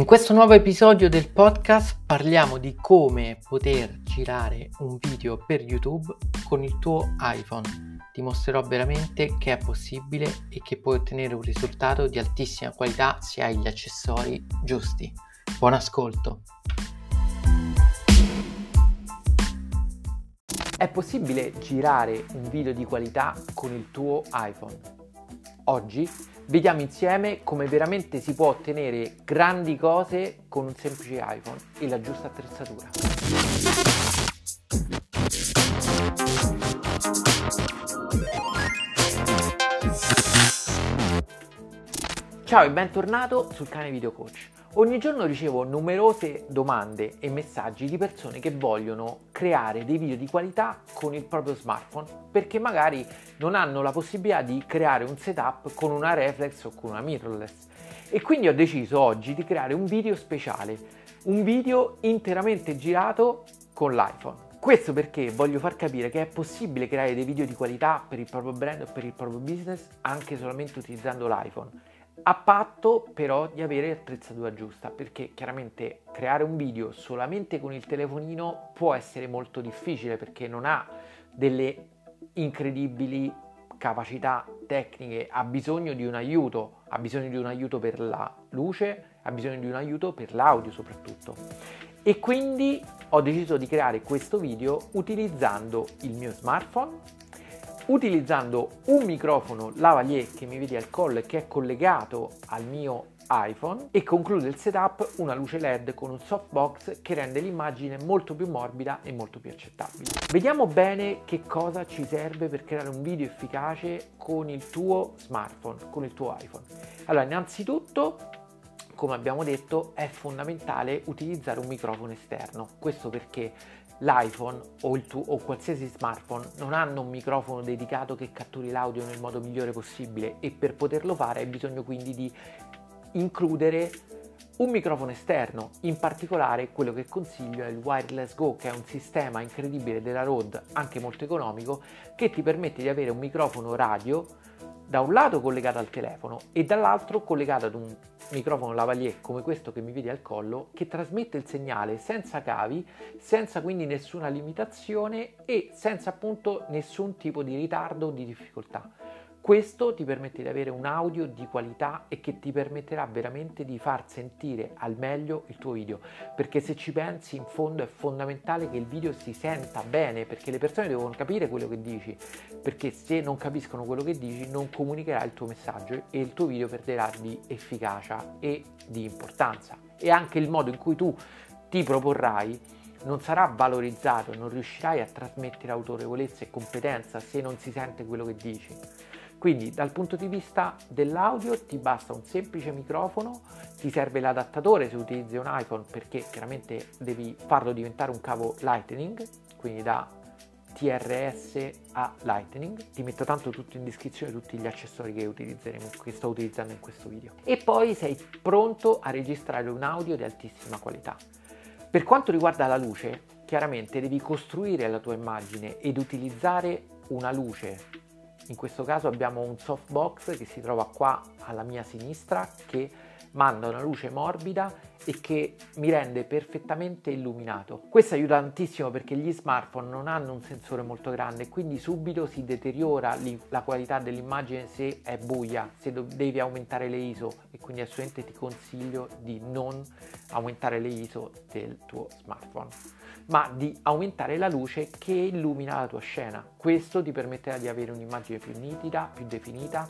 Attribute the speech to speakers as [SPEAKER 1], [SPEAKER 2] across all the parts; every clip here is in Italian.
[SPEAKER 1] In questo nuovo episodio del podcast parliamo di come poter girare un video per YouTube con il tuo iPhone. Ti mostrerò veramente che è possibile e che puoi ottenere un risultato di altissima qualità se hai gli accessori giusti. Buon ascolto! È possibile girare un video di qualità con il tuo iPhone? Oggi vediamo insieme come veramente si può ottenere grandi cose con un semplice iPhone e la giusta attrezzatura. Ciao e bentornato sul canale Video Coach. Ogni giorno ricevo numerose domande e messaggi di persone che vogliono creare dei video di qualità con il proprio smartphone perché magari non hanno la possibilità di creare un setup con una reflex o con una mirrorless. E quindi ho deciso oggi di creare un video speciale, un video interamente girato con l'iPhone. Questo perché voglio far capire che è possibile creare dei video di qualità per il proprio brand o per il proprio business anche solamente utilizzando l'iPhone a patto però di avere l'attrezzatura giusta perché chiaramente creare un video solamente con il telefonino può essere molto difficile perché non ha delle incredibili capacità tecniche ha bisogno di un aiuto ha bisogno di un aiuto per la luce ha bisogno di un aiuto per l'audio soprattutto. E quindi ho deciso di creare questo video utilizzando il mio smartphone utilizzando un microfono lavalier che mi vedi al collo e che è collegato al mio iPhone e conclude il setup una luce LED con un softbox che rende l'immagine molto più morbida e molto più accettabile. Vediamo bene che cosa ci serve per creare un video efficace con il tuo smartphone, con il tuo iPhone. Allora, innanzitutto come abbiamo detto è fondamentale utilizzare un microfono esterno questo perché l'iPhone o, il tuo, o qualsiasi smartphone non hanno un microfono dedicato che catturi l'audio nel modo migliore possibile e per poterlo fare hai bisogno quindi di includere un microfono esterno, in particolare quello che consiglio è il Wireless Go, che è un sistema incredibile della Rode, anche molto economico, che ti permette di avere un microfono radio da un lato collegato al telefono e dall'altro collegato ad un microfono lavalier come questo che mi vedi al collo che trasmette il segnale senza cavi, senza quindi nessuna limitazione e senza appunto nessun tipo di ritardo o di difficoltà. Questo ti permette di avere un audio di qualità e che ti permetterà veramente di far sentire al meglio il tuo video, perché se ci pensi in fondo è fondamentale che il video si senta bene, perché le persone devono capire quello che dici, perché se non capiscono quello che dici non comunicherà il tuo messaggio e il tuo video perderà di efficacia e di importanza. E anche il modo in cui tu ti proporrai non sarà valorizzato, non riuscirai a trasmettere autorevolezza e competenza se non si sente quello che dici. Quindi dal punto di vista dell'audio ti basta un semplice microfono, ti serve l'adattatore se utilizzi un iPhone perché chiaramente devi farlo diventare un cavo Lightning, quindi da TRS a Lightning. Ti metto tanto tutto in descrizione tutti gli accessori che utilizzeremo, che sto utilizzando in questo video. E poi sei pronto a registrare un audio di altissima qualità. Per quanto riguarda la luce, chiaramente devi costruire la tua immagine ed utilizzare una luce in questo caso abbiamo un softbox che si trova qua alla mia sinistra che manda una luce morbida e che mi rende perfettamente illuminato. Questo aiuta tantissimo perché gli smartphone non hanno un sensore molto grande quindi subito si deteriora la qualità dell'immagine se è buia, se devi aumentare le ISO e quindi assolutamente ti consiglio di non aumentare le ISO del tuo smartphone ma di aumentare la luce che illumina la tua scena. Questo ti permetterà di avere un'immagine più nitida, più definita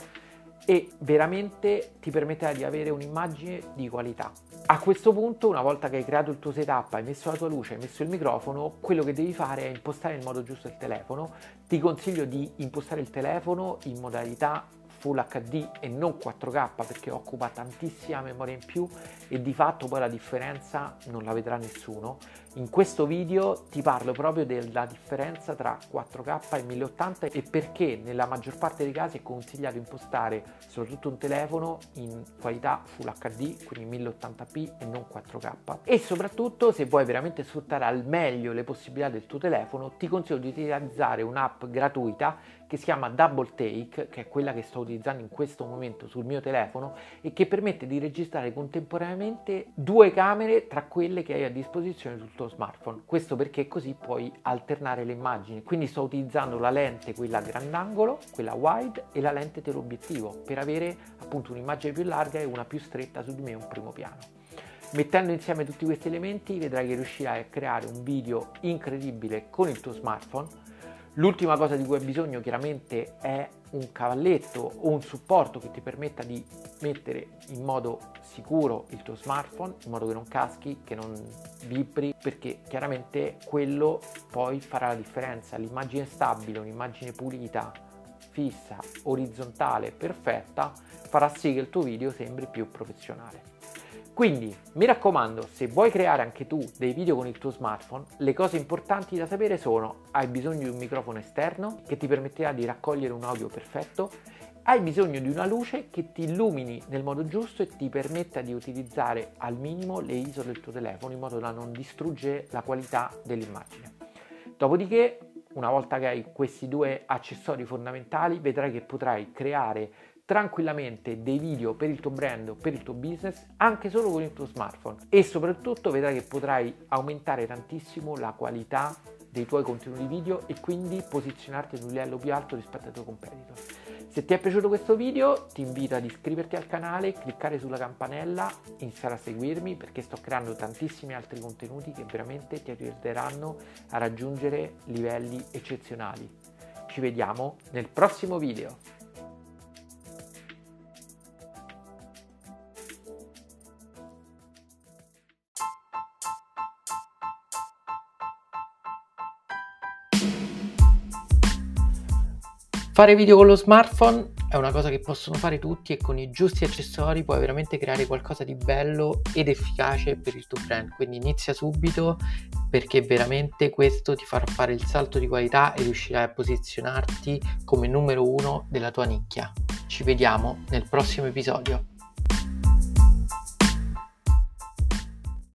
[SPEAKER 1] e veramente ti permetterà di avere un'immagine di qualità. A questo punto, una volta che hai creato il tuo setup, hai messo la tua luce, hai messo il microfono, quello che devi fare è impostare nel modo giusto il telefono. Ti consiglio di impostare il telefono in modalità Full HD e non 4K perché occupa tantissima memoria in più e di fatto poi la differenza non la vedrà nessuno. In questo video ti parlo proprio della differenza tra 4K e 1080 e perché nella maggior parte dei casi è consigliato impostare soprattutto un telefono in qualità Full HD, quindi 1080p e non 4K. E soprattutto se vuoi veramente sfruttare al meglio le possibilità del tuo telefono ti consiglio di utilizzare un'app gratuita che si chiama Double Take, che è quella che sto utilizzando in questo momento sul mio telefono e che permette di registrare contemporaneamente due camere tra quelle che hai a disposizione sul tuo smartphone. Questo perché così puoi alternare le immagini. Quindi sto utilizzando la lente, quella a grandangolo, quella wide e la lente teleobiettivo per avere appunto un'immagine più larga e una più stretta su di me un primo piano. Mettendo insieme tutti questi elementi vedrai che riuscirai a creare un video incredibile con il tuo smartphone. L'ultima cosa di cui hai bisogno chiaramente è un cavalletto o un supporto che ti permetta di mettere in modo sicuro il tuo smartphone, in modo che non caschi, che non vibri, perché chiaramente quello poi farà la differenza. L'immagine stabile, un'immagine pulita, fissa, orizzontale, perfetta, farà sì che il tuo video sembri più professionale. Quindi mi raccomando, se vuoi creare anche tu dei video con il tuo smartphone, le cose importanti da sapere sono hai bisogno di un microfono esterno che ti permetterà di raccogliere un audio perfetto, hai bisogno di una luce che ti illumini nel modo giusto e ti permetta di utilizzare al minimo le ISO del tuo telefono in modo da non distruggere la qualità dell'immagine. Dopodiché, una volta che hai questi due accessori fondamentali, vedrai che potrai creare tranquillamente dei video per il tuo brand o per il tuo business anche solo con il tuo smartphone e soprattutto vedrai che potrai aumentare tantissimo la qualità dei tuoi contenuti video e quindi posizionarti ad un livello più alto rispetto ai tuoi competitor. Se ti è piaciuto questo video ti invito ad iscriverti al canale, cliccare sulla campanella, iniziare a seguirmi perché sto creando tantissimi altri contenuti che veramente ti aiuteranno a raggiungere livelli eccezionali. Ci vediamo nel prossimo video. Fare video con lo smartphone è una cosa che possono fare tutti e con i giusti accessori puoi veramente creare qualcosa di bello ed efficace per il tuo brand. Quindi inizia subito perché veramente questo ti farà fare il salto di qualità e riuscirai a posizionarti come numero uno della tua nicchia. Ci vediamo nel prossimo episodio.